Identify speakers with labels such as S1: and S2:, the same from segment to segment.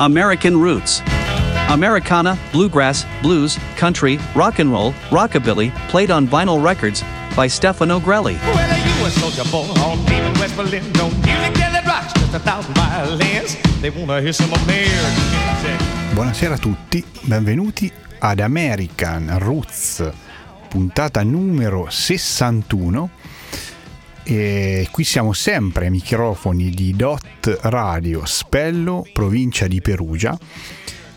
S1: American Roots. Americana, bluegrass, blues, country, rock and roll, rockabilly, played on vinyl records by Stefano Grelli.
S2: Well, you a soldier boy on deep in West Berlin. No music that rocks just a thousand violins. They wanna hear some American music.
S3: Buonasera a tutti, benvenuti ad American Roots, puntata numero 61. E qui siamo sempre ai microfoni di Dot Radio Spello, provincia di Perugia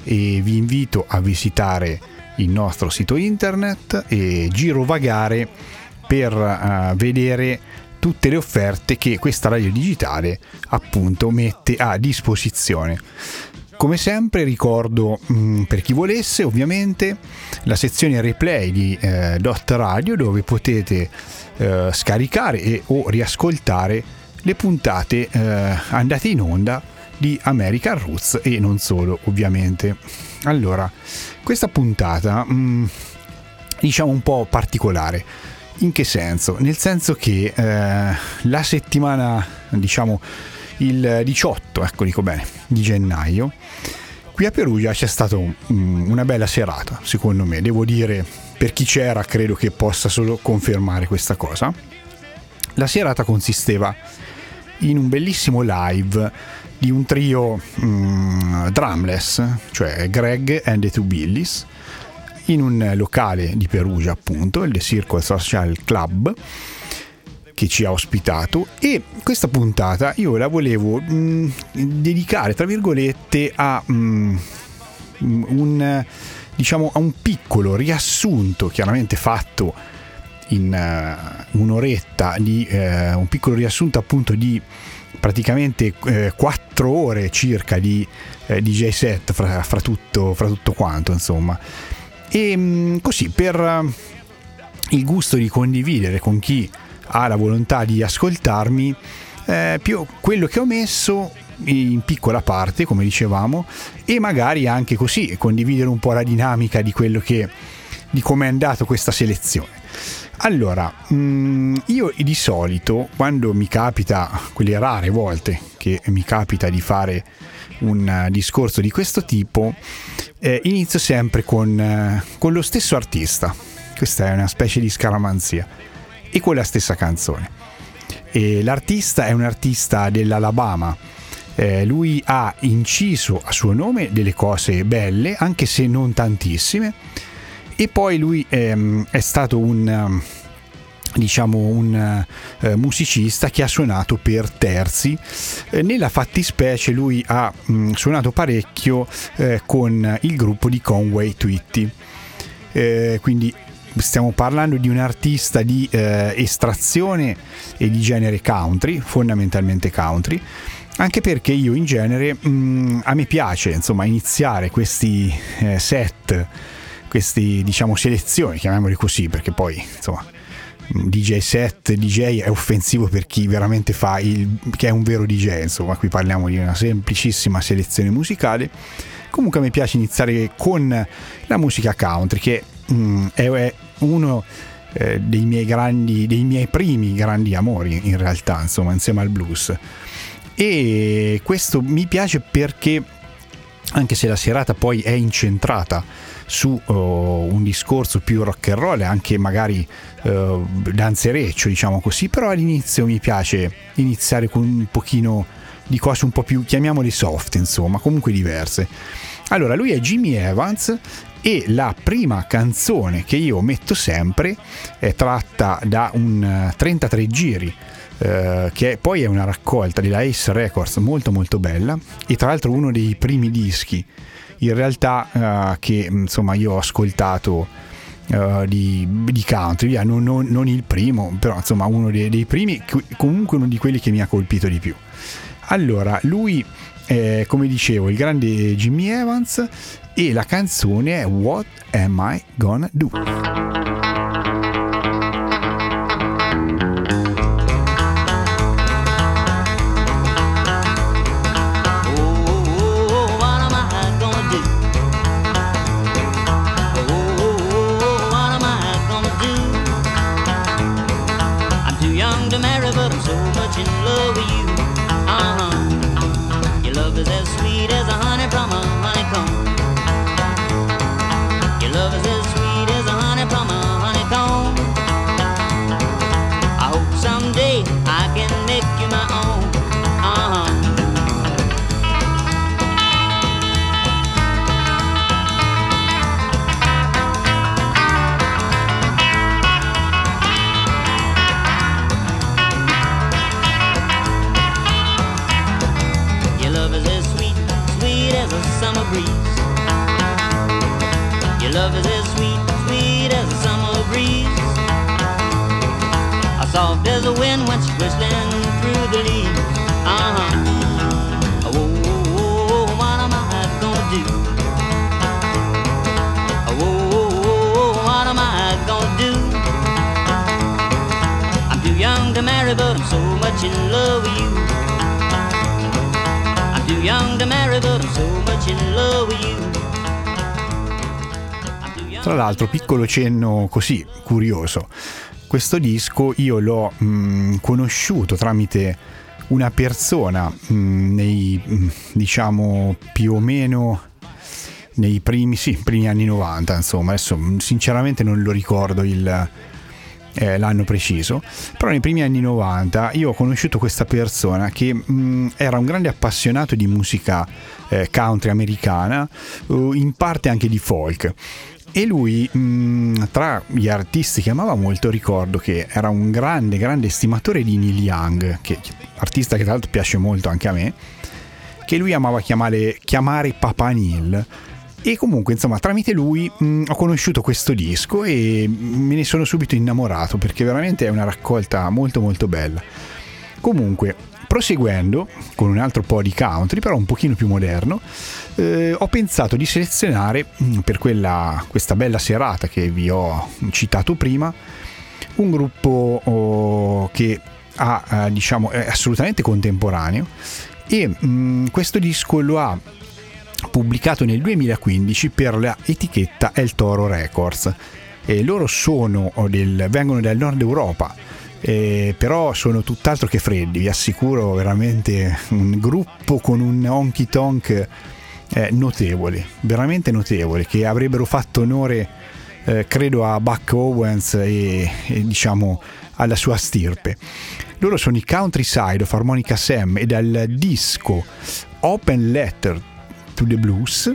S3: e vi invito a visitare il nostro sito internet e girovagare per uh, vedere tutte le offerte che questa radio digitale appunto mette a disposizione. Come sempre ricordo mh, mm, per chi volesse ovviamente la sezione replay di eh, Dot Radio dove potete eh, scaricare e, o riascoltare le puntate eh, andate in onda di American Roots e non solo ovviamente. Allora, questa puntata mh, mm, diciamo un po' particolare. In che senso? Nel senso che eh, la settimana, diciamo il 18, ecco dico bene, di gennaio, qui a Perugia c'è stata un, una bella serata, secondo me. Devo dire, per chi c'era, credo che possa solo confermare questa cosa. La serata consisteva in un bellissimo live di un trio mm, drumless, cioè Greg and the Two Billies, in un locale di Perugia, appunto, il The Circle Social Club, che ci ha ospitato. E questa puntata io la volevo mm, dedicare, tra virgolette, a mm, un, diciamo, a un piccolo riassunto, chiaramente fatto in uh, un'oretta, di uh, un piccolo riassunto appunto di praticamente eh, 4 ore circa di eh, DJ set fra, fra, tutto, fra tutto quanto insomma. E mh, mm, così per uh, il gusto di condividere con chi ha la volontà di ascoltarmi eh, più quello che ho messo in piccola parte come dicevamo e magari anche così condividere un po' la dinamica di quello che di come è andato questa selezione allora, mm, io di solito quando mi capita, quelle rare volte che mi capita di fare un discorso di questo tipo, eh, inizio sempre con, eh, con, lo stesso artista. Questa è una specie di scaramanzia. E con la stessa canzone. E l'artista è un artista dell'Alabama. Eh, lui ha inciso a suo nome delle cose belle, anche se non tantissime e poi lui ehm, è stato un diciamo un eh, musicista che ha suonato per terzi. Eh, nella fattispecie lui ha mh, mm, suonato parecchio eh, con il gruppo di Conway Twitty. Eh, quindi stiamo parlando di un artista di eh, estrazione e di genere country fondamentalmente country anche perché io in genere mh, mm, a me piace insomma iniziare questi eh, set queste diciamo selezioni, chiamiamoli così, perché poi insomma DJ set, DJ è offensivo per chi veramente fa il che è un vero DJ, insomma, qui parliamo di una semplicissima selezione musicale. Comunque mi piace iniziare con la musica country che mm, è, è, uno eh, dei miei grandi dei miei primi grandi amori in realtà, insomma, insieme al blues. E questo mi piace perché anche se la serata poi è incentrata su uh, un discorso più rock and roll, anche magari uh, danzereccio, diciamo così, però all'inizio mi piace iniziare con un pochino di cose un po' più, chiamiamole soft, insomma, comunque diverse. Allora, lui è Jimmy Evans e la prima canzone che io metto sempre è tratta da un 33 giri Uh, che poi è una raccolta della Ace Records molto molto bella e tra l'altro uno dei primi dischi in realtà uh, che insomma io ho ascoltato uh, di, di, country, via, non, non, non, il primo, però insomma uno dei, dei, primi, comunque uno di quelli che mi ha colpito di più. Allora, lui è, come dicevo, il grande Jimmy Evans e la canzone è What Am I Gonna Do?
S4: Sweet, sweet as a summer breeze. Soft as the wind when she's whistling through the leaves. Uh huh. Oh, oh, what am I gonna do? Oh, oh, what am I gonna do? I'm too young to marry, but I'm so much in love with you. I'm too young to marry, but I'm so much in love with you.
S3: Tra l'altro, piccolo cenno così curioso. Questo disco io l'ho mh, conosciuto tramite una persona mh, nei mh, diciamo più o meno nei primi, sì, primi anni 90, insomma, adesso sinceramente non lo ricordo il, eh, l'anno preciso, però nei primi anni 90 io ho conosciuto questa persona che mh, era un grande appassionato di musica eh, country americana, eh, in parte anche di folk. E lui, mh, tra gli artisti che amava molto, ricordo che era un grande, grande estimatore di Neil Young, che, artista che tra l'altro piace molto anche a me, che lui amava chiamare, chiamare Papa Neil. E comunque, insomma, tramite lui mh, ho conosciuto questo disco e me ne sono subito innamorato perché veramente è una raccolta molto molto bella. Comunque, proseguendo con un altro po' di country, però un pochino più moderno, eh, ho pensato di selezionare mh, per quella, questa bella serata che vi ho citato prima un gruppo oh, che ha, eh, diciamo, è assolutamente contemporaneo e mh, questo disco lo ha pubblicato nel 2015 per la etichetta El Toro Records. E loro sono del, vengono dal nord Europa, eh, però sono tutt'altro che freddi, vi assicuro veramente un gruppo con un honky tonk eh, notevole, veramente notevole, che avrebbero fatto onore, eh, credo, a Buck Owens e, e diciamo alla sua stirpe. Loro sono i Countryside of Harmonica Sam e dal disco Open Letter to the Blues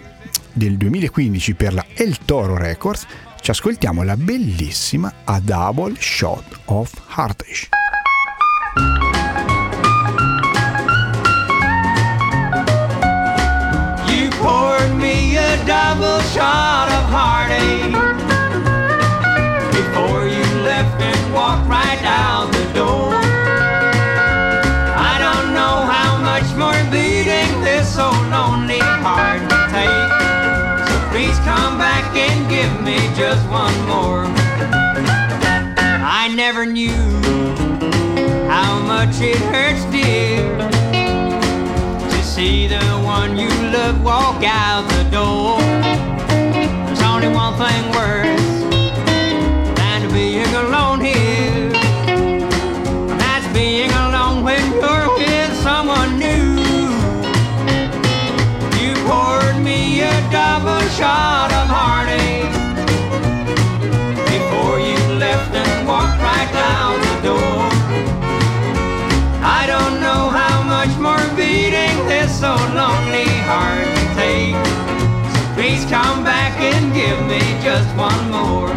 S3: del 2015 per la El Toro Records ci ascoltiamo la bellissima A Double Shot of Heartache.
S5: You poured me a double shot of heartache one more. I never knew how much it hurts, dear to see the one you love walk out the door. There's only one thing worse than to being alone here. And that's being alone when you're with someone new. You poured me a double shot give me just one more.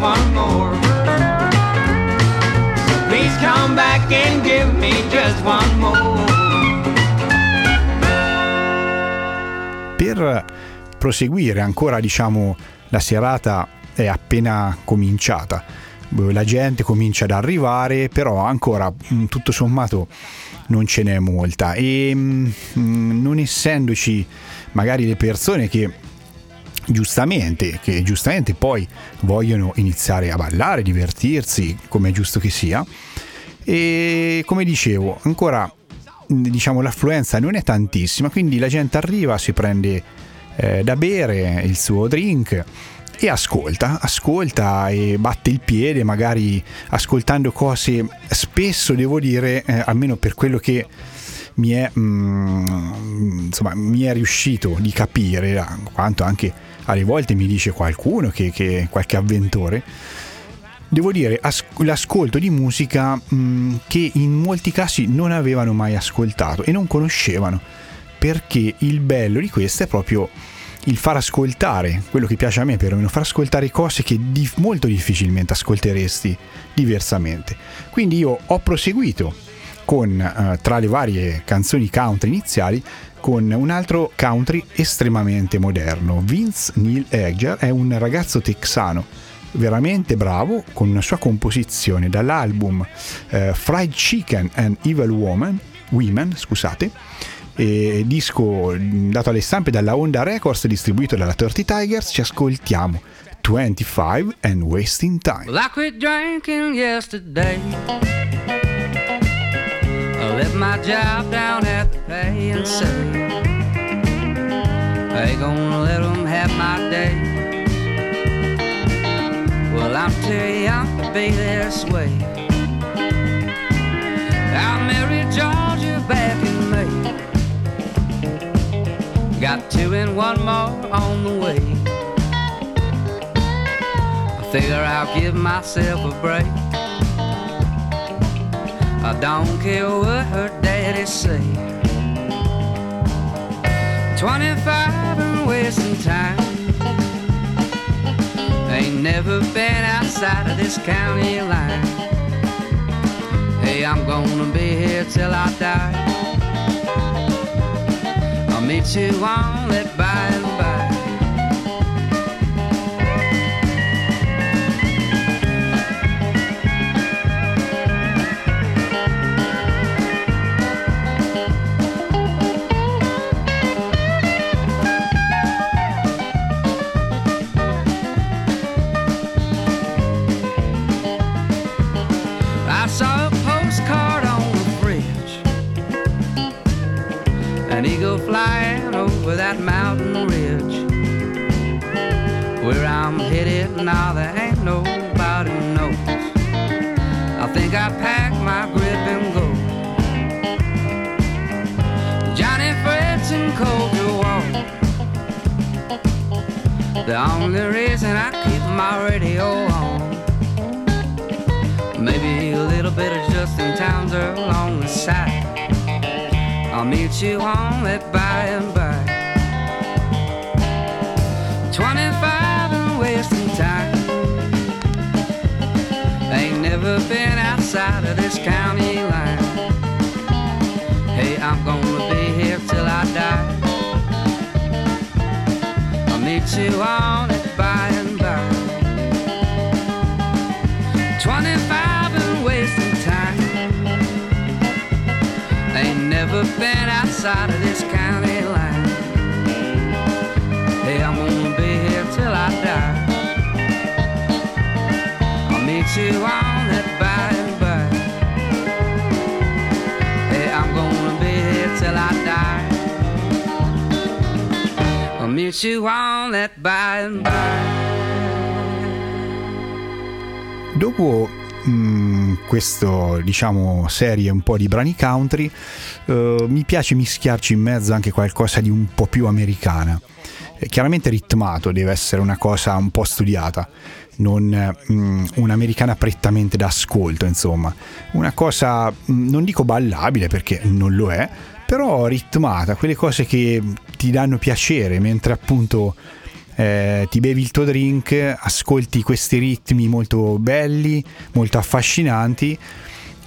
S5: One more.
S6: Please come back and give me just one more.
S3: Per proseguire ancora, diciamo, la serata è appena cominciata. La gente comincia ad arrivare, però ancora mm, tutto sommato non ce n'è molta e mm, non essendoci magari le persone che giustamente, che giustamente poi vogliono iniziare a ballare, divertirsi, come è giusto che sia. E come dicevo, ancora diciamo l'affluenza non è tantissima, quindi la gente arriva, si prende eh, da bere il suo drink e ascolta, ascolta e batte il piede, magari ascoltando cose spesso devo dire, eh, almeno per quello che mi è, mm, insomma, mi è riuscito di capire, quanto anche alle volte mi dice qualcuno, che, che qualche avventore, devo dire as- l'ascolto di musica mh, che in molti casi non avevano mai ascoltato e non conoscevano, perché il bello di questo è proprio il far ascoltare, quello che piace a me perlomeno, far ascoltare cose che di- molto difficilmente ascolteresti diversamente. Quindi io ho proseguito con, eh, tra le varie canzoni country iniziali, con un altro country estremamente moderno. Vince Neil Edger è un ragazzo texano veramente bravo con una sua composizione dall'album eh, Fried Chicken and Evil Woman, Women, scusate, disco dato alle stampe dalla Honda Records distribuito dalla 30 Tigers, ci ascoltiamo 25 and Wasting Time.
S6: Well, I left my job down at the pay and say, I gonna let them have my day. Well, I'm too young to be this way. I married Georgia back in May. Got two and one more on the way. I figure I'll give myself a break. I don't care what her daddy say. 25 and wasting time. Ain't never been outside of this county line. Hey, I'm gonna be here till I die. I'll meet you on that by meet you that by and by. 25 and wasting time. Ain't never been outside of this county line. Hey, I'm gonna be here till I die. I'll meet you on it outside of this county line. Hey, I'm gonna be here till I die. I'll meet you on that by and by. Hey, I'm gonna be here till I die. I'll meet you on that by and by.
S3: Dopo mh, questo, diciamo, serie un po' di brani country, eh, mi piace mischiarci in mezzo anche qualcosa di un po' più americana. Eh, chiaramente ritmato, deve essere una cosa un po' studiata, non mh, un'americana prettamente d'ascolto, insomma. Una cosa, mh, non dico ballabile perché non lo è, però ritmata, quelle cose che ti danno piacere, mentre appunto eh, ti bevi il tuo drink, ascolti questi ritmi molto belli, molto affascinanti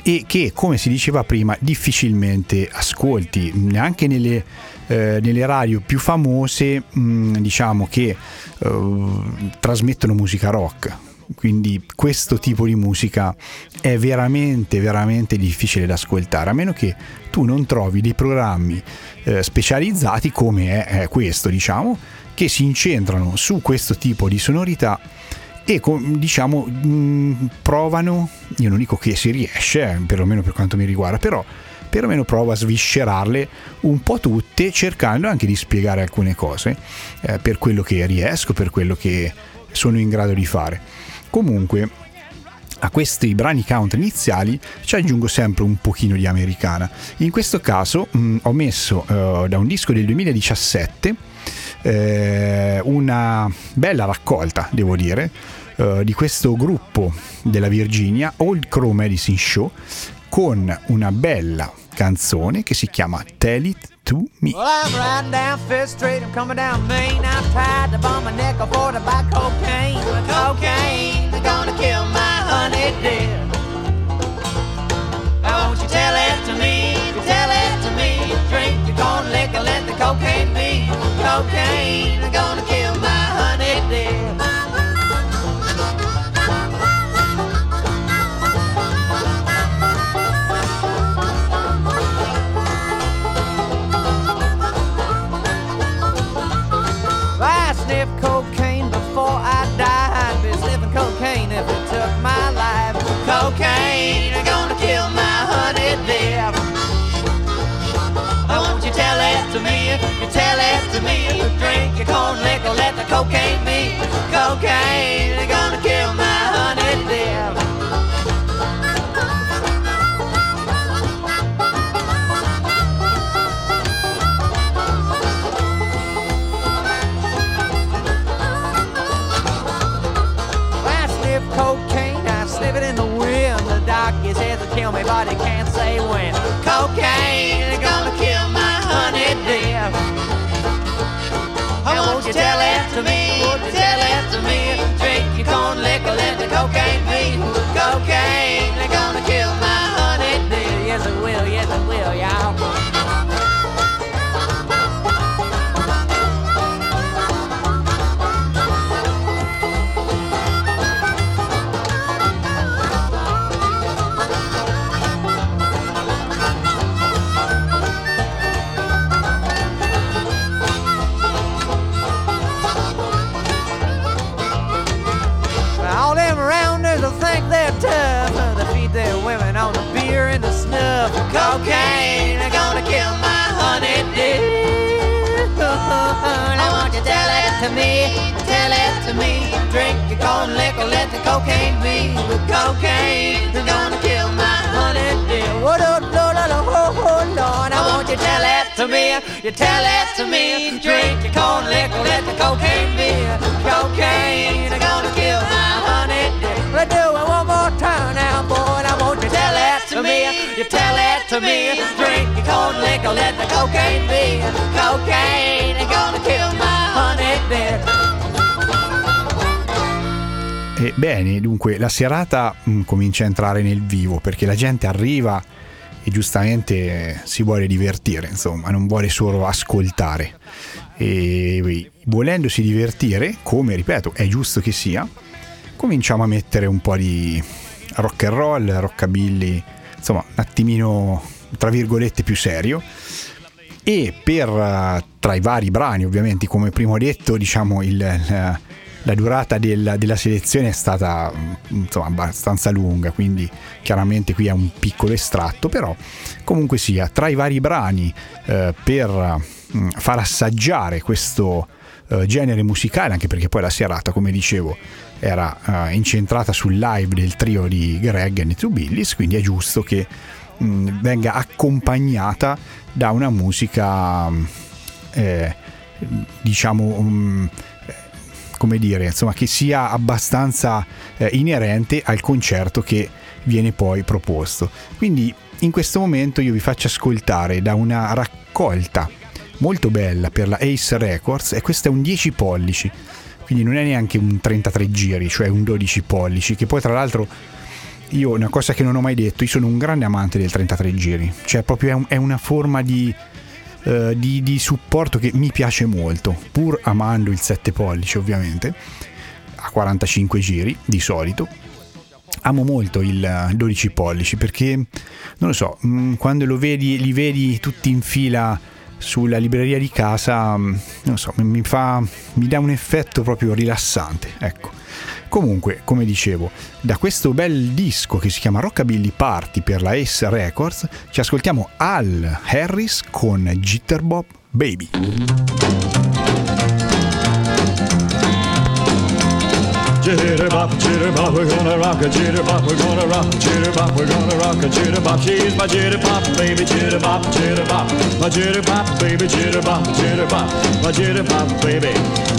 S3: e che, come si diceva prima, difficilmente ascolti, neanche nelle, eh, nelle radio più famose, mh, diciamo che eh, trasmettono musica rock. Quindi questo tipo di musica è veramente, veramente difficile da ascoltare, a meno che tu non trovi dei programmi eh, specializzati come è, è questo, diciamo, che si incentrano su questo tipo di sonorità e diciamo mh, provano, io non dico che si riesce, eh, perlomeno per quanto mi riguarda, però perlomeno provo a sviscerarle un po' tutte cercando anche di spiegare alcune cose eh, per quello che riesco, per quello che sono in grado di fare. Comunque a questi brani country iniziali ci aggiungo sempre un pochino di americana. In questo caso mh, ho messo uh, da un disco del 2017 eh, una bella raccolta, devo dire, uh, di questo gruppo della Virginia, Old Crow Medicine Show, con una bella canzone che si chiama Tell It to Me.
S5: Well, I'm riding down Fifth Street, I'm coming down Main. I'm tied to bomb my neck for to buy cocaine. Cocaine, they're gonna kill my honey dear. Now won't you tell it to me? Tell it to me. Drink your corn liquor, let the cocaine be. Cocaine, they're gonna your corn liquor, let the cocaine be. Cocaine, Cocaine, they're gonna kill my honey dear. Now won't you tell it to me? Tell it to me. Drink your corn liquor, let the cocaine be. Cocaine, they're gonna kill my honey dear. What up, Lord, oh, oh, oh, Lord. Now won't you tell it to me? You tell it to me. Drink your corn liquor, to me. Drink your corn liquor, let the cocaine be. Cocaine, they're gonna kill my honey dear.
S3: E dunque la serata mh, comincia a entrare nel vivo perché la gente arriva e giustamente si vuole divertire, insomma, non vuole solo ascoltare. E volendosi divertire, come ripeto, è giusto che sia, cominciamo a mettere un po' di rock and roll, rockabilly, insomma, un attimino tra virgolette più serio. E per eh, tra i vari brani, ovviamente, come prima ho detto, diciamo il, il- la durata del- della selezione è stata mm, insomma, abbastanza lunga, quindi chiaramente qui è un piccolo estratto, però comunque sia, tra i vari brani eh, per mm, far assaggiare questo eh, genere musicale, anche perché poi la serata, come dicevo, era eh, incentrata sul live del trio di Greg e Two Billies, quindi è giusto che mh, venga accompagnata da una musica mh, eh, diciamo mh, come dire insomma che sia abbastanza eh, inerente al concerto che viene poi proposto. Quindi in questo momento io vi faccio ascoltare da una raccolta molto bella per la Ace Records e questo è un 10 pollici, quindi non è neanche un 33 giri, cioè un 12 pollici, che poi tra l'altro io una cosa che non ho mai detto, io sono un grande amante del 33 giri, cioè proprio è, un- è una forma di, eh, di, di supporto che mi piace molto, pur amando il 7 pollici ovviamente, a 45 giri di solito. Amo molto il 12 pollici perché, non lo so, mh, quando lo vedi, li vedi tutti in fila sulla libreria di casa, mh, non so, mi, mi fa, mi dà un effetto proprio rilassante, ecco. Comunque, come dicevo, da questo bel disco che si chiama Rockabilly Party per la S Records, ci ascoltiamo Al Harris con Jitterbop Baby.
S2: Jitterbop, jitterbop, we're gonna rock a jitterbop, we're gonna rock a jitterbop, we're gonna rock a jitterbop. She's my jitterbop, baby, jitterbop, jitterbop. My jitterbop, baby, jitterbop, jitterbop. My jitterbop, baby.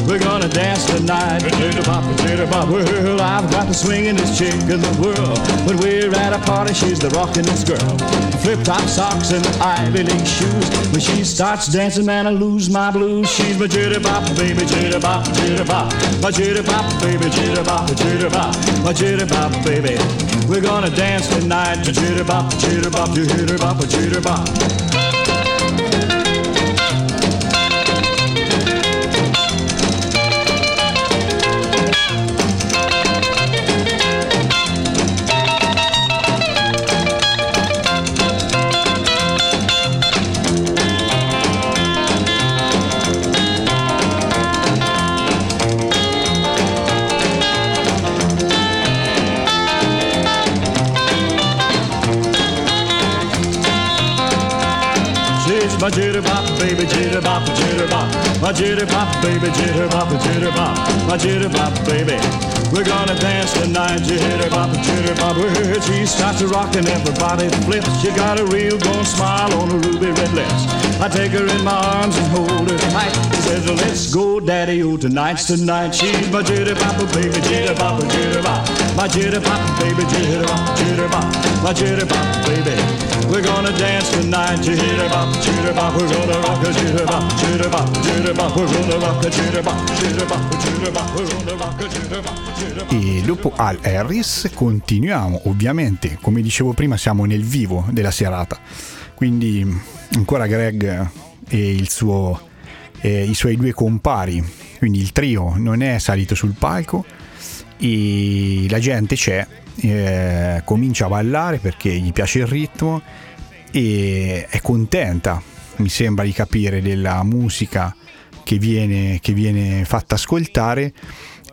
S2: We're gonna dance tonight, jitterbop, jitterbop. Well, I've got the swingin'est chick in the world. When we're at a party, she's the rockin'est girl. Flip top socks and Ivy League shoes. When she starts dancing, man, I lose my blues. She's my jitterbop, baby, jitterbop, jitterbop. My jitterbop, baby, jitterbop, jitterbop. My jitterbop, baby. We're gonna dance tonight, jitterbop, jitterbop, jitterbop, jitterbop. Jitterbop, jitterbop. My jitterbop, baby, jitterbop, jitterbop. My jitterbop, baby. We're gonna dance tonight, jitterbop, jitterbop. Well, she starts to rock and everybody flips. She got a real gone smile on her ruby red lips. I take her in my arms and hold her tight. She says, let's go, daddy, oh, tonight's tonight. She's my jitterbop, baby, jitterbop, jitterbop. My jitterbop, baby, jitterbop, jitterbop. My jitterbop, baby. We're gonna dance tonight, jitterbop, jitterbop. We're gonna rock a jitterbop, jitterbop, jitterbop. We're gonna rock a jitterbop, jitterbop, jitterbop. We're gonna rock a jitterbop.
S3: E dopo Al Harris continuiamo, ovviamente, come dicevo prima, siamo nel vivo della serata. Quindi ancora Greg e il suo, e i suoi due compari. Quindi il trio non è salito sul palco e la gente c'è, eh, comincia a ballare perché gli piace il ritmo e è contenta, mi sembra di capire, della musica che viene, che viene fatta ascoltare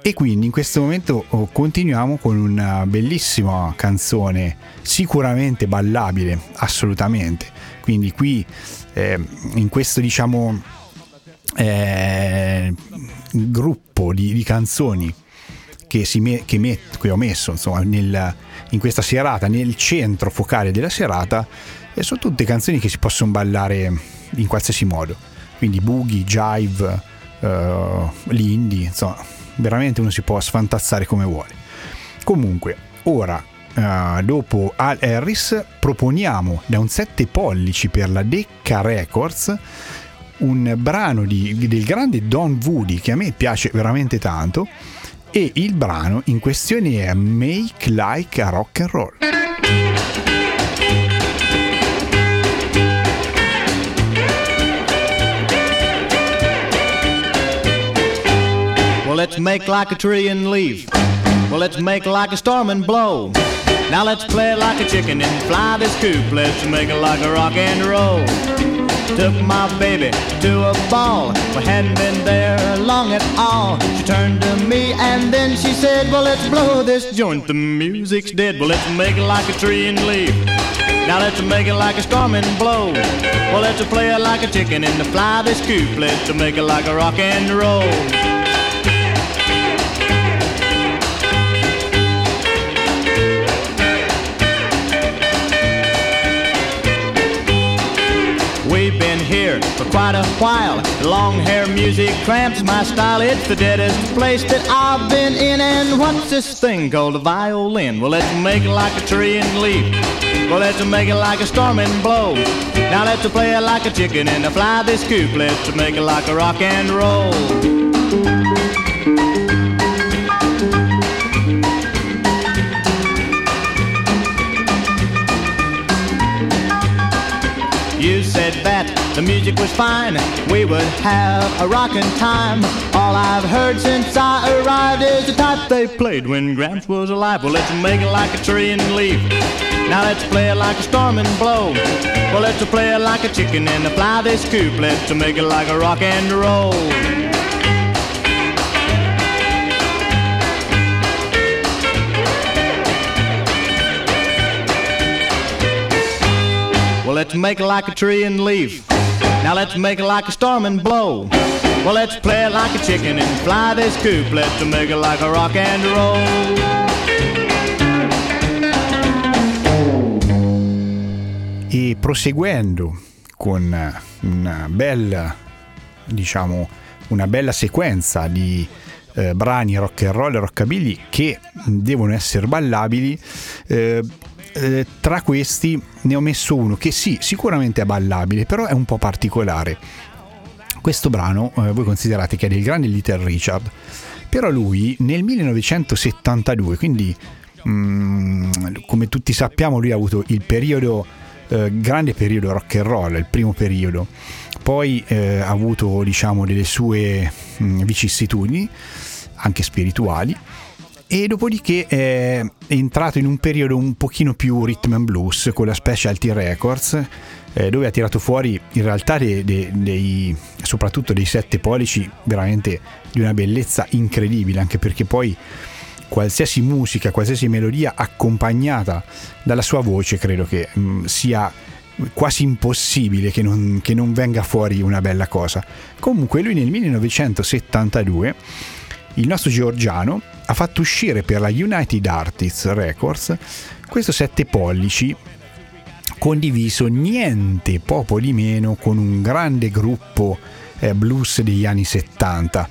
S3: e quindi in questo momento oh, continuiamo con una bellissima canzone, sicuramente ballabile, assolutamente. Quindi qui eh, in questo diciamo eh, gruppo di, di canzoni che, me- che, met- che ho messo insomma, nel- in questa serata, nel centro focale della serata, e sono tutte canzoni che si possono ballare in qualsiasi modo. Quindi boogie, jive, eh, l'indie, insomma, veramente uno si può sfantazzare come vuole. Comunque, ora, eh, dopo Al Harris, proponiamo da un 7 pollici per la Decca Records un brano di- del grande Don Woody che a me piace veramente tanto e il brano in questione è Make Like a Rock and Roll.
S7: Well, let's make like a tree and leave. Well, let's make like a storm and blow. Now let's play like a chicken and fly this coop. Let's make it like a rock and roll. Took my baby to a ball. We hadn't been there long at all. She turned to me and then she said, Well, let's blow this joint. The music's dead. Well, let's make it like a tree and leave. Now let's make it like a storm and blow. Well, let's play it like a chicken and the fly this coop. Let's make it like a rock and roll. For quite a while. Long hair music cramps my style. It's the deadest place that I've been in. And what's this thing called a violin? Well, let's make it like a tree and leaf. Well, let's make it like a storm and blow. Now let's play it like a chicken and fly this coop. Let's make it like a rock and roll. The music was fine, we would have a rockin' time. All I've heard since I arrived is the type they played when Gramps was alive. Well, let's make it like a tree and leaf. Now let's play it like a storm and blow. Well, let's play it like a chicken and a fly this coop. Let's make it like a rock and roll. Well, let's make it like a tree and leaf. Now let's make it like a storm and blow. Well, let's play it like a chicken and fly this coop. Let's make it like a rock and roll.
S3: E proseguendo con una bella, diciamo, una bella sequenza di eh, brani rock and roll e rockabilly che devono essere ballabili, eh, eh, tra questi ne ho messo uno che sì, sicuramente è ballabile, però è un po' particolare. Questo brano, eh, voi considerate che è del grande Little Richard, però lui nel 1972, quindi mm, come tutti sappiamo lui ha avuto il periodo, eh, grande periodo rock and roll, il primo periodo, poi eh, ha avuto diciamo delle sue mm, vicissitudini, anche spirituali, e dopodiché è entrato in un periodo un pochino più rhythm and blues con la Specialty Records eh, dove ha tirato fuori in realtà dei, dei, dei, soprattutto dei sette pollici veramente di una bellezza incredibile anche perché poi qualsiasi musica, qualsiasi melodia accompagnata dalla sua voce credo che mh, sia quasi impossibile che non, che non venga fuori una bella cosa. Comunque lui nel 1972 il nostro georgiano ha fatto uscire per la United Artists Records questo 7 pollici condiviso niente poco di meno con un grande gruppo eh, blues degli anni 70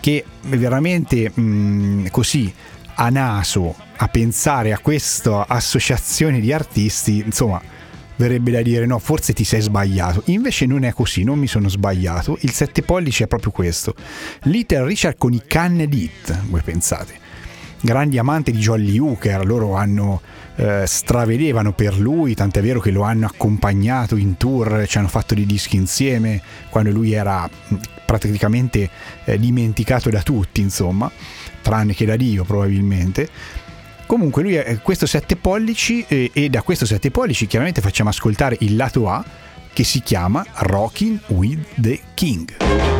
S3: che veramente mh, così a naso a pensare a questa associazione di artisti insomma verrebbe da dire no, forse ti sei sbagliato. Invece non è così, non mi sono sbagliato. Il 7 pollici è proprio questo. Little Richard con i Canned It, voi pensate. Grandi amanti di Jolly Hooker, loro hanno eh, stravedevano per lui, tant'è vero che lo hanno accompagnato in tour, ci hanno fatto dei dischi insieme quando lui era praticamente eh, dimenticato da tutti, insomma, tranne che da Dio probabilmente Comunque lui è questo 7 pollici e, e da questo 7 pollici chiaramente facciamo ascoltare il lato A che si chiama Rocking with the King.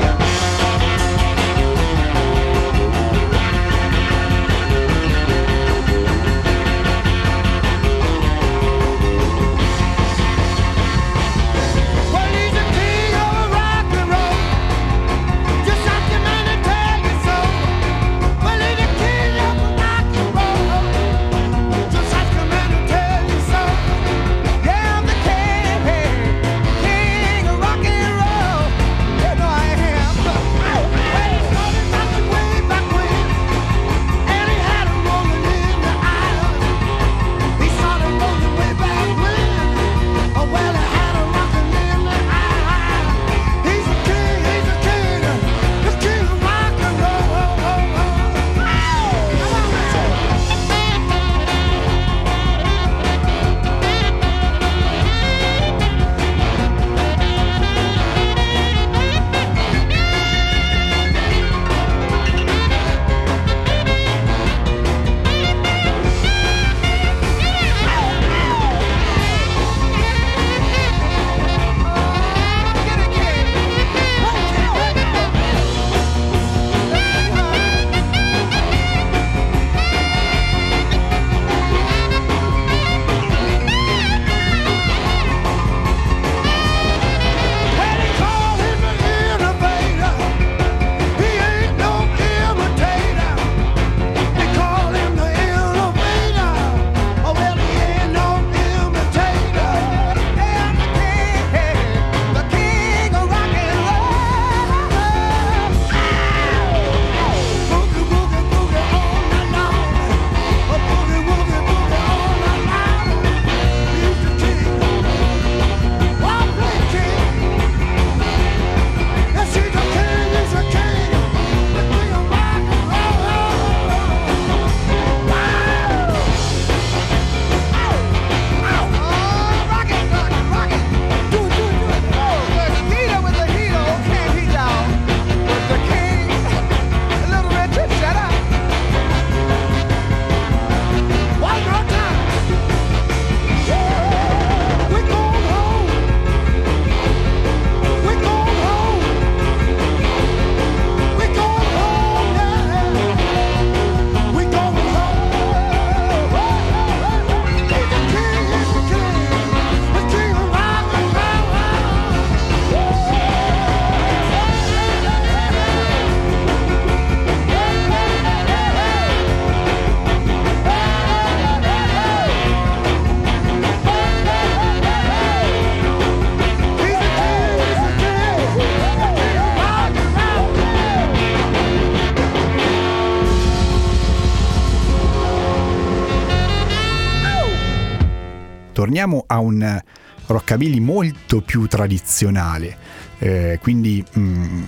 S3: Torniamo a un rockabilly molto più tradizionale, eh, quindi mh,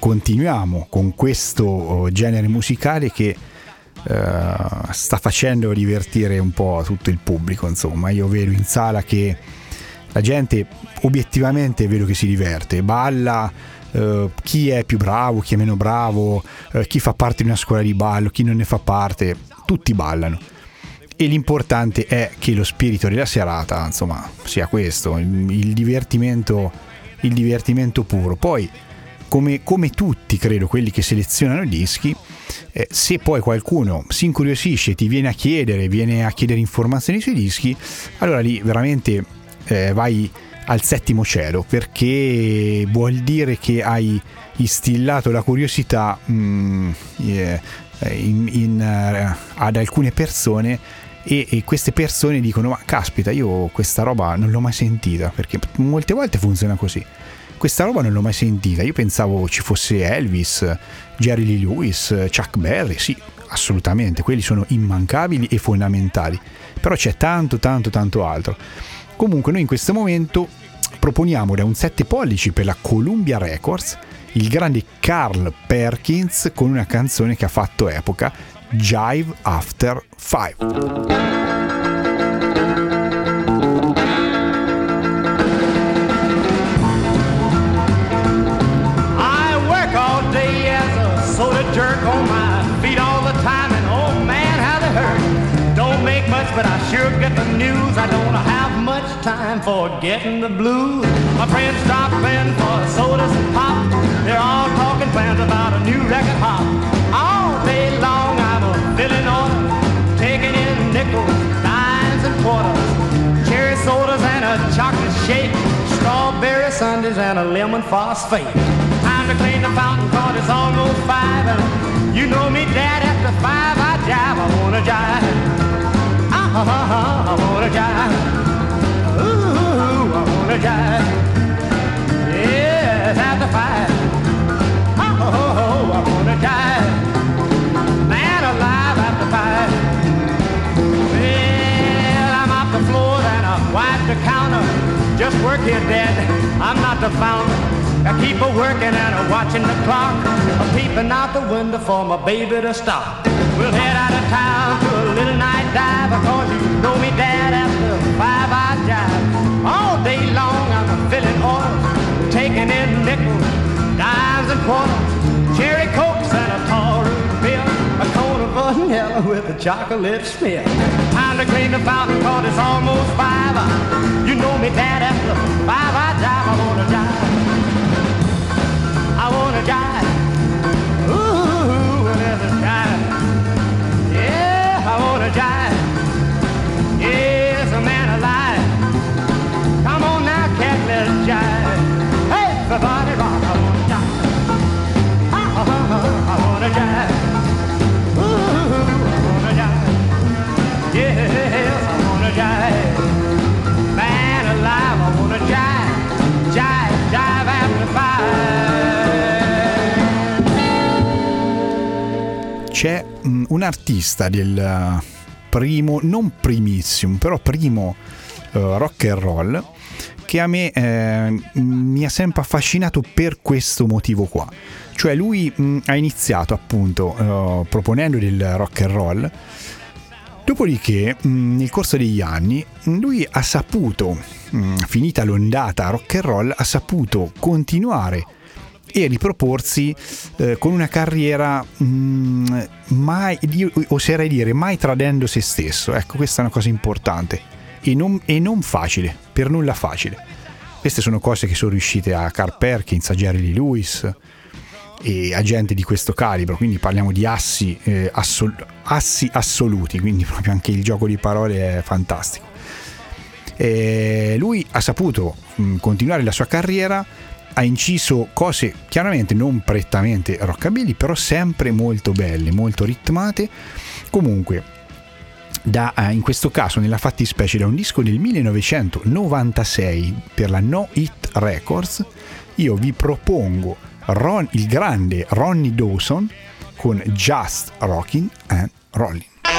S3: continuiamo con questo oh, genere musicale che eh, sta facendo divertire un po' tutto il pubblico, insomma, io vedo in sala che la gente obiettivamente vedo che si diverte, balla, eh, chi è più bravo, chi è meno bravo, eh, chi fa parte di una scuola di ballo, chi non ne fa parte, tutti ballano. E l'importante è che lo spirito della serata, insomma, sia questo, il, il divertimento, il divertimento puro. Poi, come, come tutti, credo, quelli che selezionano i dischi, eh, se poi qualcuno si incuriosisce, ti viene a chiedere, viene a chiedere informazioni sui dischi, allora lì veramente eh, vai al settimo cielo perché vuol dire che hai instillato la curiosità mm, eh, in- in, eh, ad alcune persone e, e queste persone dicono ma caspita io questa roba non l'ho mai sentita perché molte volte funziona così. Questa roba non l'ho mai sentita io pensavo ci fosse Elvis Jerry Lee Lewis Chuck Berry sì assolutamente quelli sono immancabili e fondamentali però c'è tanto tanto tanto altro. Comunque noi in questo momento proponiamo da un 7 pollici per la Columbia Records il grande Carl Perkins con una canzone che ha fatto epoca, Jive After 5.
S8: I work all day as a soda jerk on my feet all the time, and oh man, how they hurt. Don't make much, but I sure get the news. I don't have much time for getting the blues. My friends stop in for sodas and pop. They're all talking plans about a new record. Quarters. Cherry sodas and a chocolate shake, strawberry sundaes and a lemon phosphate. Time to clean the fountain cause it's almost five and you know me dad after five I jive, I wanna jive. Ah, ah, ah, ah, I wanna jive. Ooh, I wanna jive. Work here, Dad. I'm not the founder. I keep a working and a watching the clock. I'm peeping out the window for my baby to stop. We'll head out of town to a little night dive because you know me, Dad. After five I jive. All day long I'm a filling orders, taking in nickels, dimes and quarters, vanilla with a chocolate smear. Time to clean the fountain cause it's almost five. You know me, Dad. After five I jive. I wanna die. I wanna jive.
S3: C'è mm, un artista del eh, primo, non primissimo, però primo eh, rock and roll che a me eh, mi ha sempre affascinato per questo motivo qua. Cioè lui mh, ha iniziato appunto eh, proponendo del rock and roll, dopodiché mh, nel corso degli anni lui ha saputo, mh, finita l'ondata rock and roll, ha saputo continuare e riproporsi eh, con una carriera mh, mai, oserei dire, mai tradendo se stesso. Ecco, questa è una cosa importante e non, e non facile, per nulla facile. Queste sono cose che sono riuscite a Carl Perkins, a Jerry Lee Lewis e a gente di questo calibro, quindi parliamo di assi, eh, assol- assi assoluti, quindi proprio anche il gioco di parole è fantastico. E lui ha saputo mh, continuare la sua carriera ha inciso cose chiaramente non prettamente rockabilly, però sempre molto belle, molto ritmate. Comunque, da, eh, in questo caso, nella fattispecie, da un disco del 1996 per la No Hit Records, io vi propongo Ron, il grande Ronnie Dawson con Just Rockin' and Rollin'.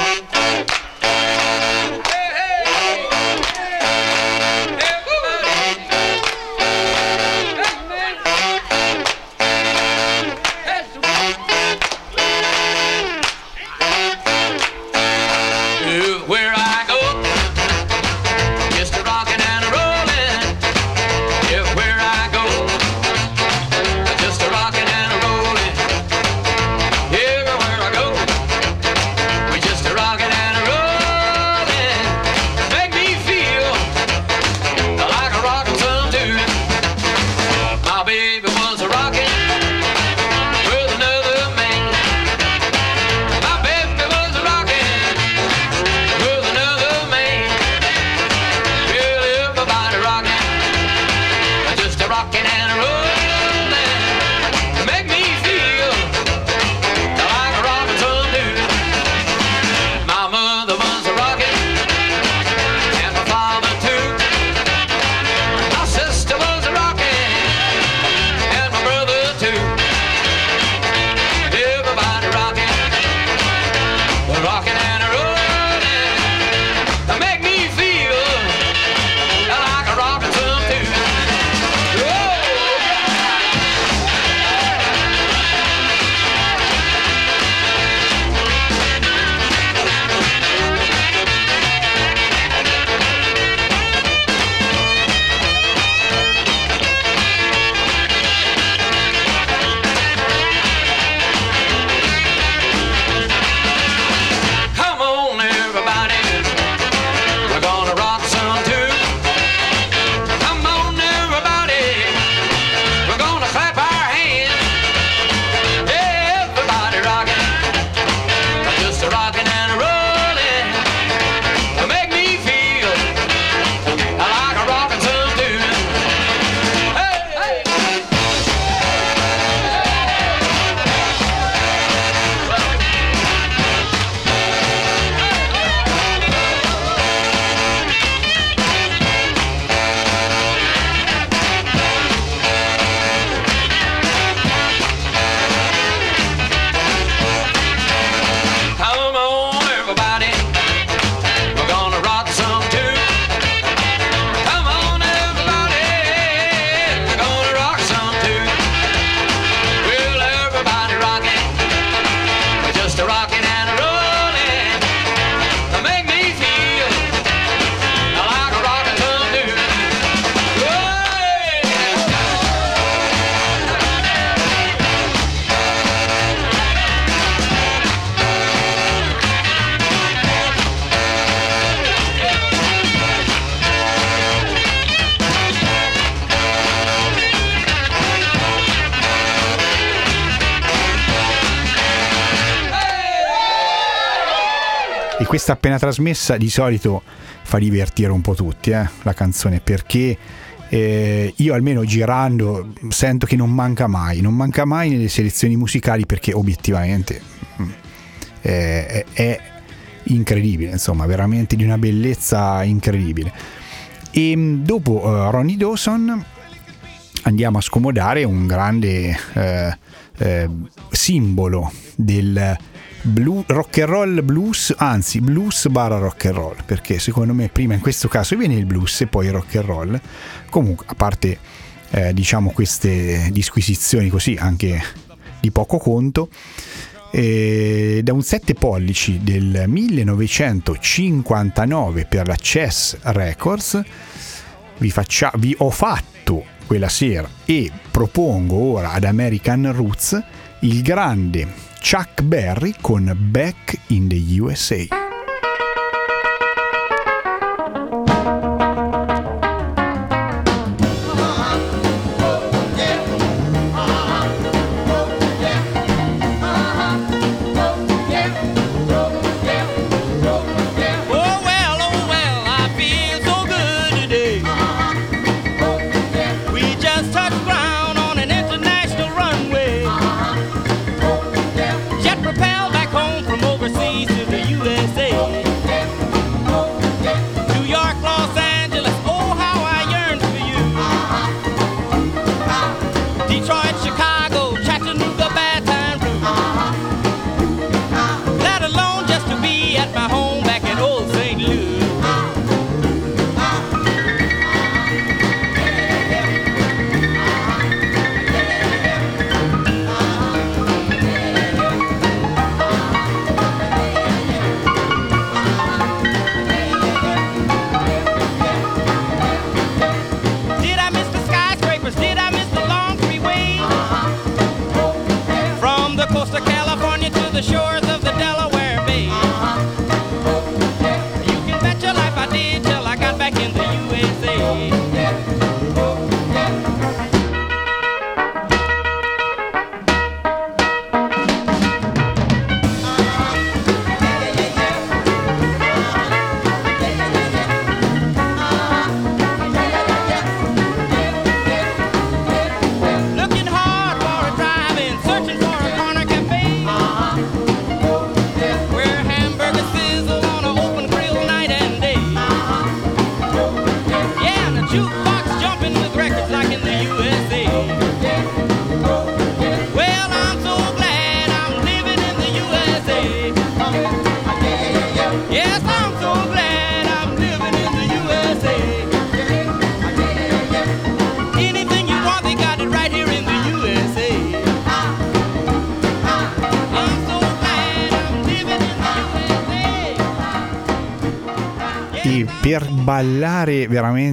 S3: Questa appena trasmessa di solito fa divertire un po' tutti, eh, la canzone, perché eh, io almeno girando sento che non manca mai, non manca mai nelle selezioni musicali perché obiettivamente eh, è, è incredibile, insomma, veramente di una bellezza incredibile. E mm, dopo eh, Ronnie Dawson andiamo a scomodare un grande eh, eh, simbolo del blu- rock and roll blues, anzi blues barra rock and roll, perché secondo me prima in questo caso viene il blues e poi il rock and roll. Comunque, a parte eh, diciamo queste disquisizioni così anche di poco conto, eh, da un 7 pollici del 1959 per la Chess Records vi, faccia- vi ho fatto quella sera e propongo ora ad American Roots il grande Chuck Berry con Back in the USA.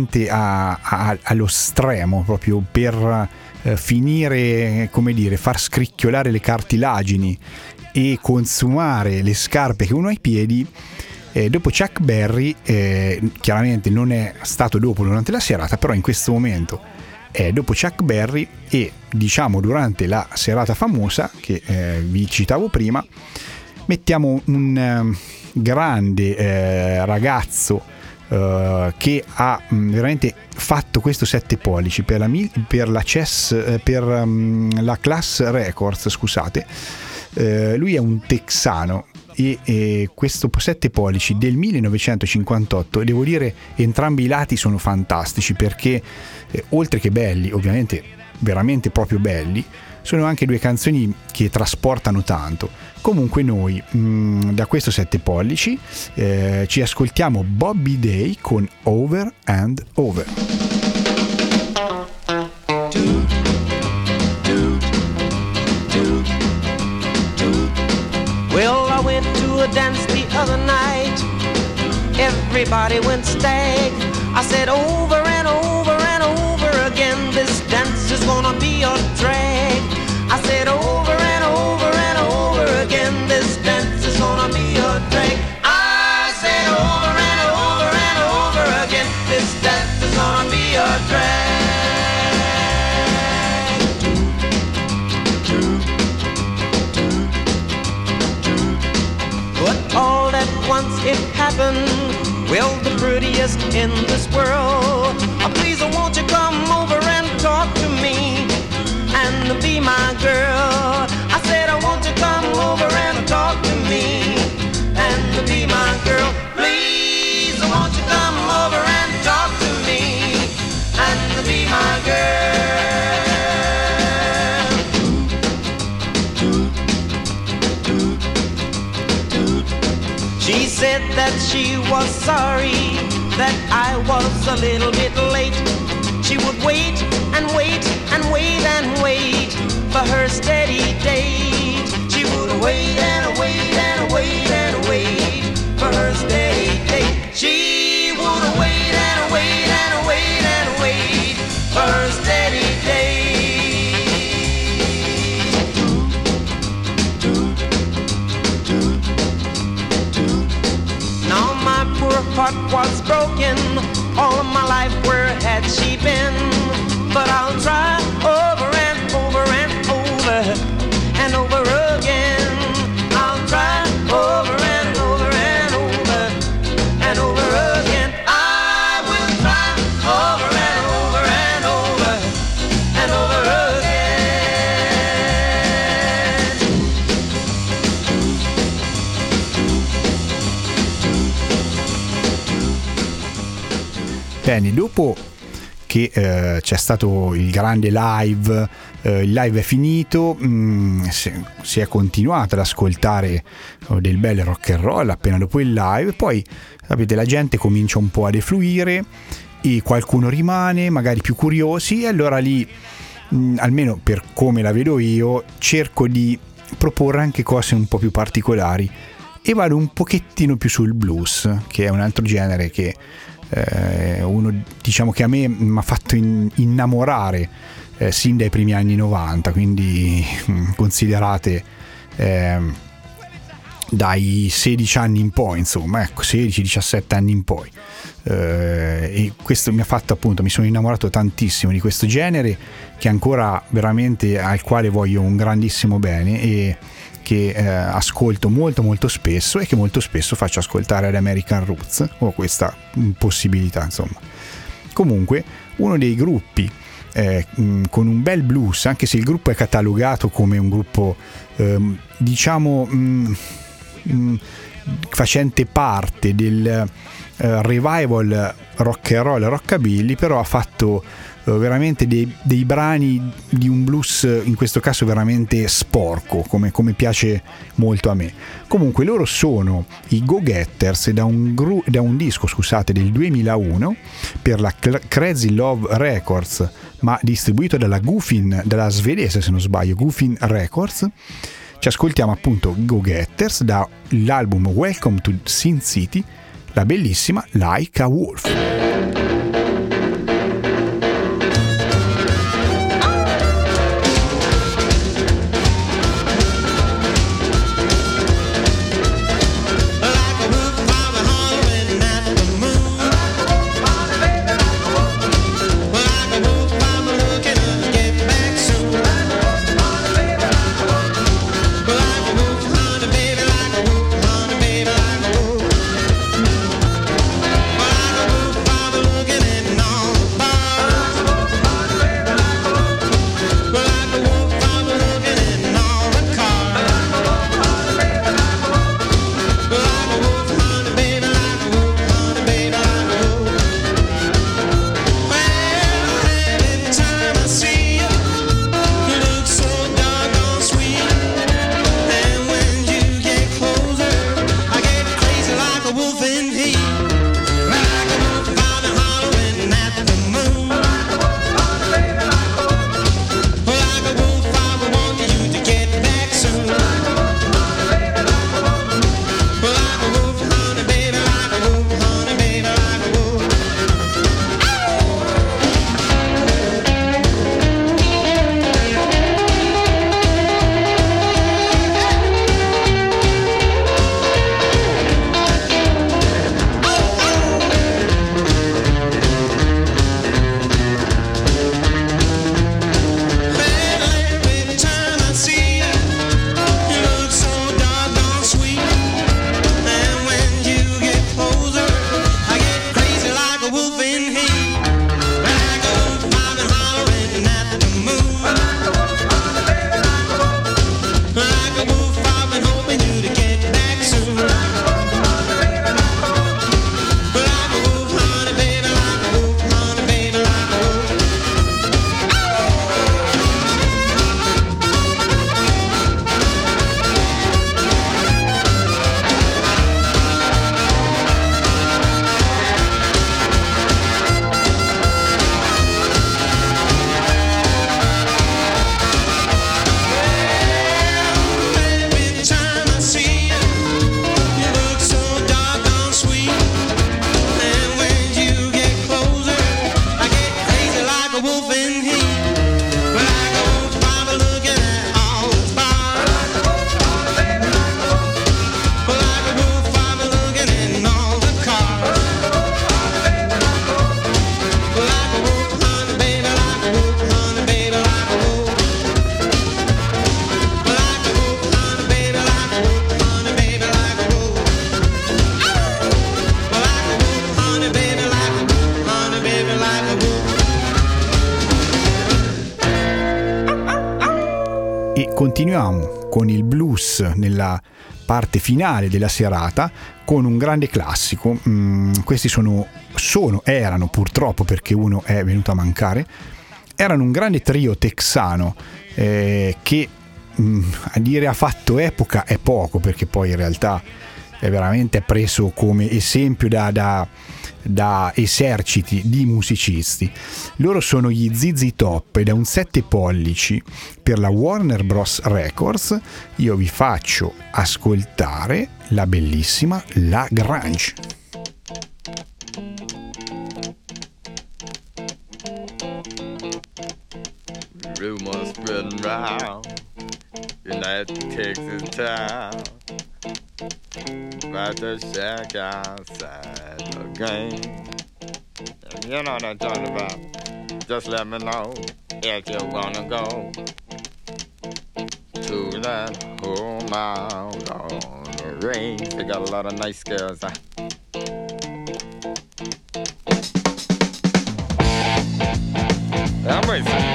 S3: Veramente a- a- allo stremo, proprio per eh, finire, come dire, far scricchiolare le cartilagini e consumare le scarpe che uno ha ai piedi. eh, dopo Chuck Berry, eh, chiaramente non è stato dopo durante la serata, però in questo momento è dopo Chuck Berry e diciamo durante la serata famosa che eh, vi citavo prima, mettiamo un eh, grande eh, ragazzo eh, che ha mh, veramente fatto questo 7 pollici per la, per la CES, eh, per mm, la Class Records, scusate. Eh, lui è un texano e, e questo 7 pollici del 1958 devo dire entrambi i lati sono fantastici perché eh, oltre che belli ovviamente veramente proprio belli sono anche due canzoni che trasportano tanto comunque noi mh, da questo 7 pollici eh, ci ascoltiamo Bobby Day con Over and Over
S5: dance the other night. Everybody went stag. I said over and it happened. Well, the prettiest in this world. Oh, please, won't you come over and talk to me and be my girl? Was sorry that I was a little bit late. She would wait and wait and wait and wait for her steady date. She would wait and wait and wait and heart was broken. All of my life, where had she been? But I'll try over
S3: Bene, dopo che eh, c'è stato il grande live, eh, il live è finito, mh, si, è continuato ad ascoltare oh, del bel rock and roll appena dopo il live, poi sapete la gente comincia un po' a defluire e qualcuno rimane, magari più curiosi, e allora lì, mh, almeno per come la vedo io, cerco di proporre anche cose un po' più particolari e vado un pochettino più sul blues, che è un altro genere che eh, uno diciamo che a me mi ha fatto in- innamorare eh, sin dai primi anni 90, quindi mm, considerate ehm, dai 16 anni in poi, insomma, ecco, 16-17 anni in poi. Eh, e questo mi ha fatto appunto, mi sono innamorato tantissimo di questo genere che ancora veramente al quale voglio un grandissimo bene e che eh, ascolto molto molto spesso e che molto spesso faccio ascoltare ad American Roots ho questa mm, possibilità insomma. Comunque uno dei gruppi eh, mh, con un bel blues anche se il gruppo è catalogato come un gruppo ehm, diciamo mh, mh, facente parte del eh, revival rock and roll rockabilly però ha fatto veramente dei, dei brani di un blues eh, in questo caso veramente sporco come, come piace molto a me comunque loro sono i Go Getters da un, da un disco scusate del 2001 per la Crazy Love Records ma distribuito dalla Goofin dalla svedese se non sbaglio Goofin Records ci ascoltiamo appunto Go Getters dall'album Welcome to Sin City
S9: la bellissima Like a. Wolf continuiamo con il blues nella parte finale della serata con un grande classico. Mm, questi sono, sono, erano purtroppo perché uno è venuto a mancare, erano un grande trio texano eh, che mm, a dire ha fatto epoca è poco perché poi in realtà è veramente preso come esempio da, da- da eserciti di musicisti. Loro sono gli ZZ Top e da un 7 pollici per la Warner Bros. Records io vi faccio ascoltare la bellissima La Grange.
S10: Rumors spreading round United Texas town the shack outside the game. You know what I'm talking about. Just let me know if you wanna go to that home out on the range. They got a lot of nice girls. I'm racing.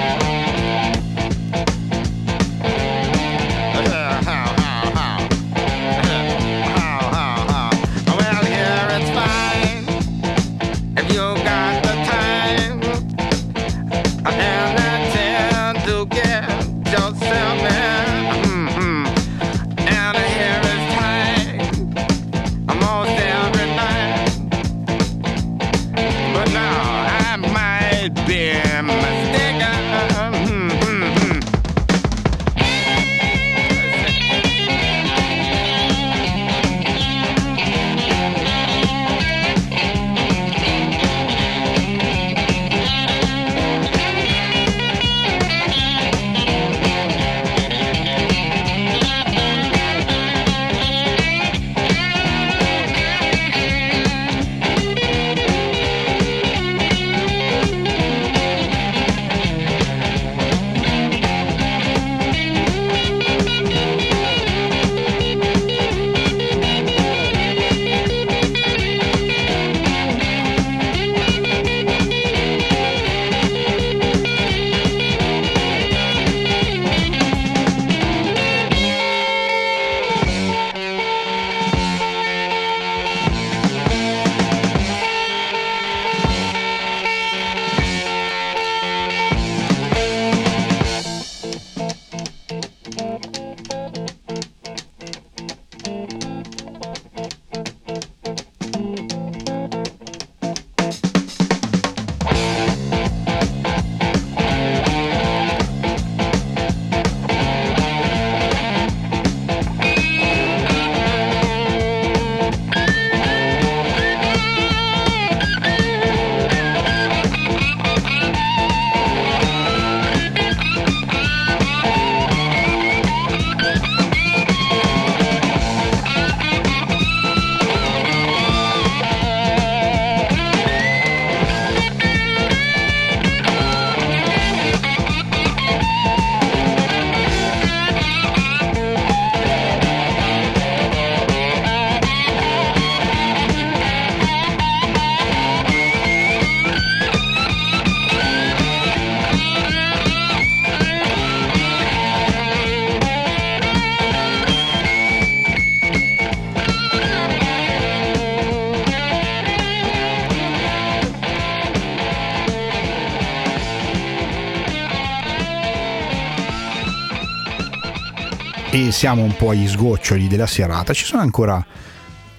S3: Siamo un po' agli sgoccioli della serata, ci sono ancora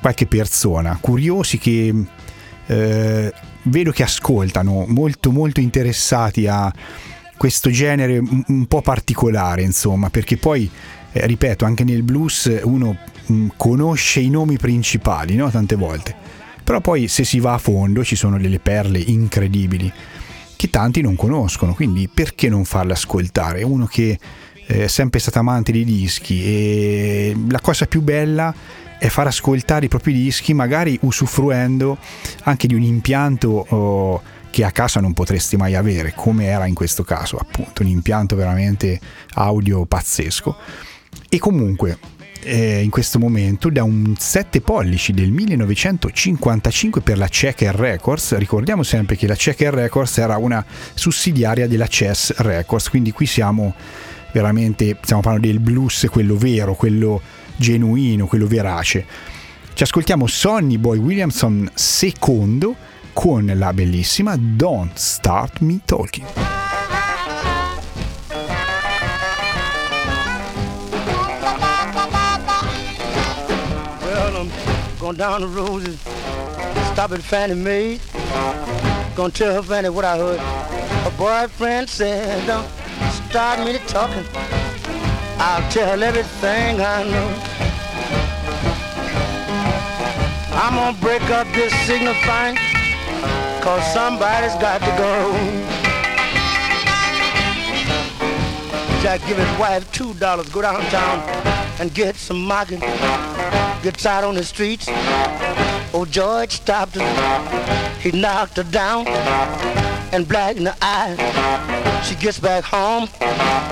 S3: qualche persona curiosi che eh, vedo che ascoltano, molto molto interessati a questo genere un, po' particolare, insomma, perché poi, eh, ripeto, anche nel blues uno mh, conosce i nomi principali, no? Tante volte. Però poi se si va a fondo ci sono delle perle incredibili che tanti non conoscono, quindi perché non farle ascoltare? Uno che è sempre stato amante di dischi e la cosa più bella è far ascoltare i propri dischi magari usufruendo anche di un impianto oh, che a casa non potresti mai avere, come era in questo caso, appunto, un impianto veramente audio pazzesco. E comunque, eh, in questo momento, da un 7 pollici del 1955 per la Checker Records, ricordiamo sempre che la Checker Records era una sussidiaria della Chess Records, quindi qui siamo veramente, stiamo parlando del blues, quello vero, quello genuino, quello verace. Ci ascoltiamo Sonny Boy Williamson secondo con la bellissima Don't Start Me Talking.
S11: I'm going down the road and stop at Fannie Mae. Gonna tell her Fannie what I heard. Her boyfriend said, don't start me to talking. I'll tell everything I know. I'm gonna break up this signifying, cause somebody's got to go. Jack give his wife two dollars, go downtown and get some market. Gets out on the streets. Oh, George stopped her. He knocked her down and black in the eye. She gets back home,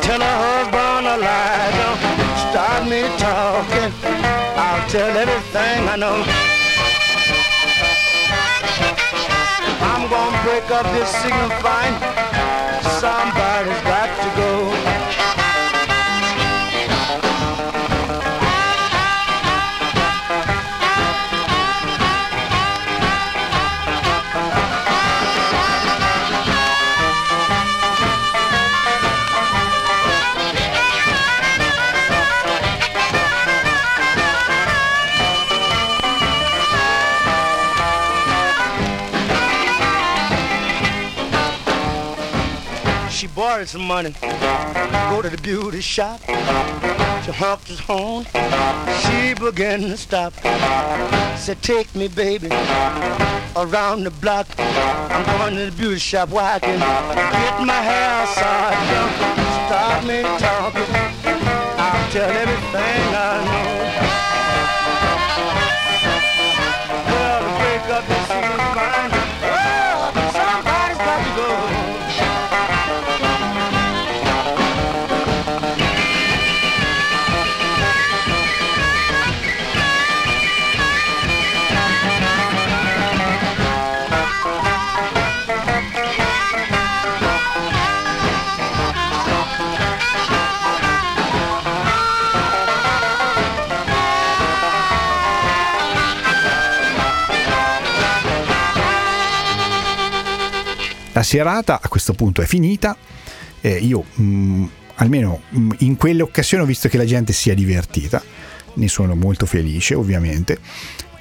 S11: tell her husband a lie. Don't start me talking. I'll tell everything I know. I'm gonna break up this signifying. Somebody's got Borrowed some money, go to the beauty shop. She honked his horn, she began to stop. Said, take me, baby, around the block. I'm going to the beauty shop where I can get my hair side. Stop me talking, I'll tell everything I
S3: La serata a questo punto è finita. Eh, io, mh, almeno mh, in quelle occasioni, ho visto che la gente si è divertita. Ne sono molto felice, ovviamente.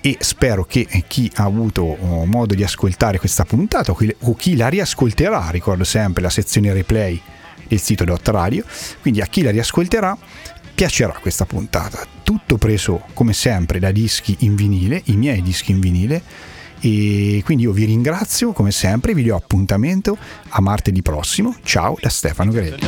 S3: E spero che chi ha avuto oh, modo di ascoltare questa puntata o chi la riascolterà, ricordo sempre la sezione replay del sito Dot Radio, quindi a chi la riascolterà piacerà questa puntata. Tutto preso come sempre da dischi in vinile, i miei dischi in vinile e quindi io vi ringrazio come sempre, vi do appuntamento a martedì prossimo. Ciao da Stefano Gretti.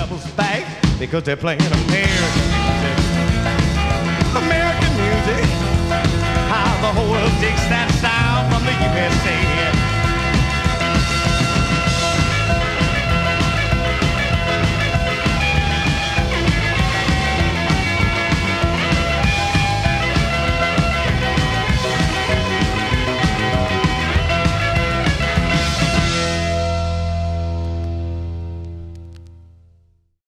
S2: The whole world takes that sound from the USA.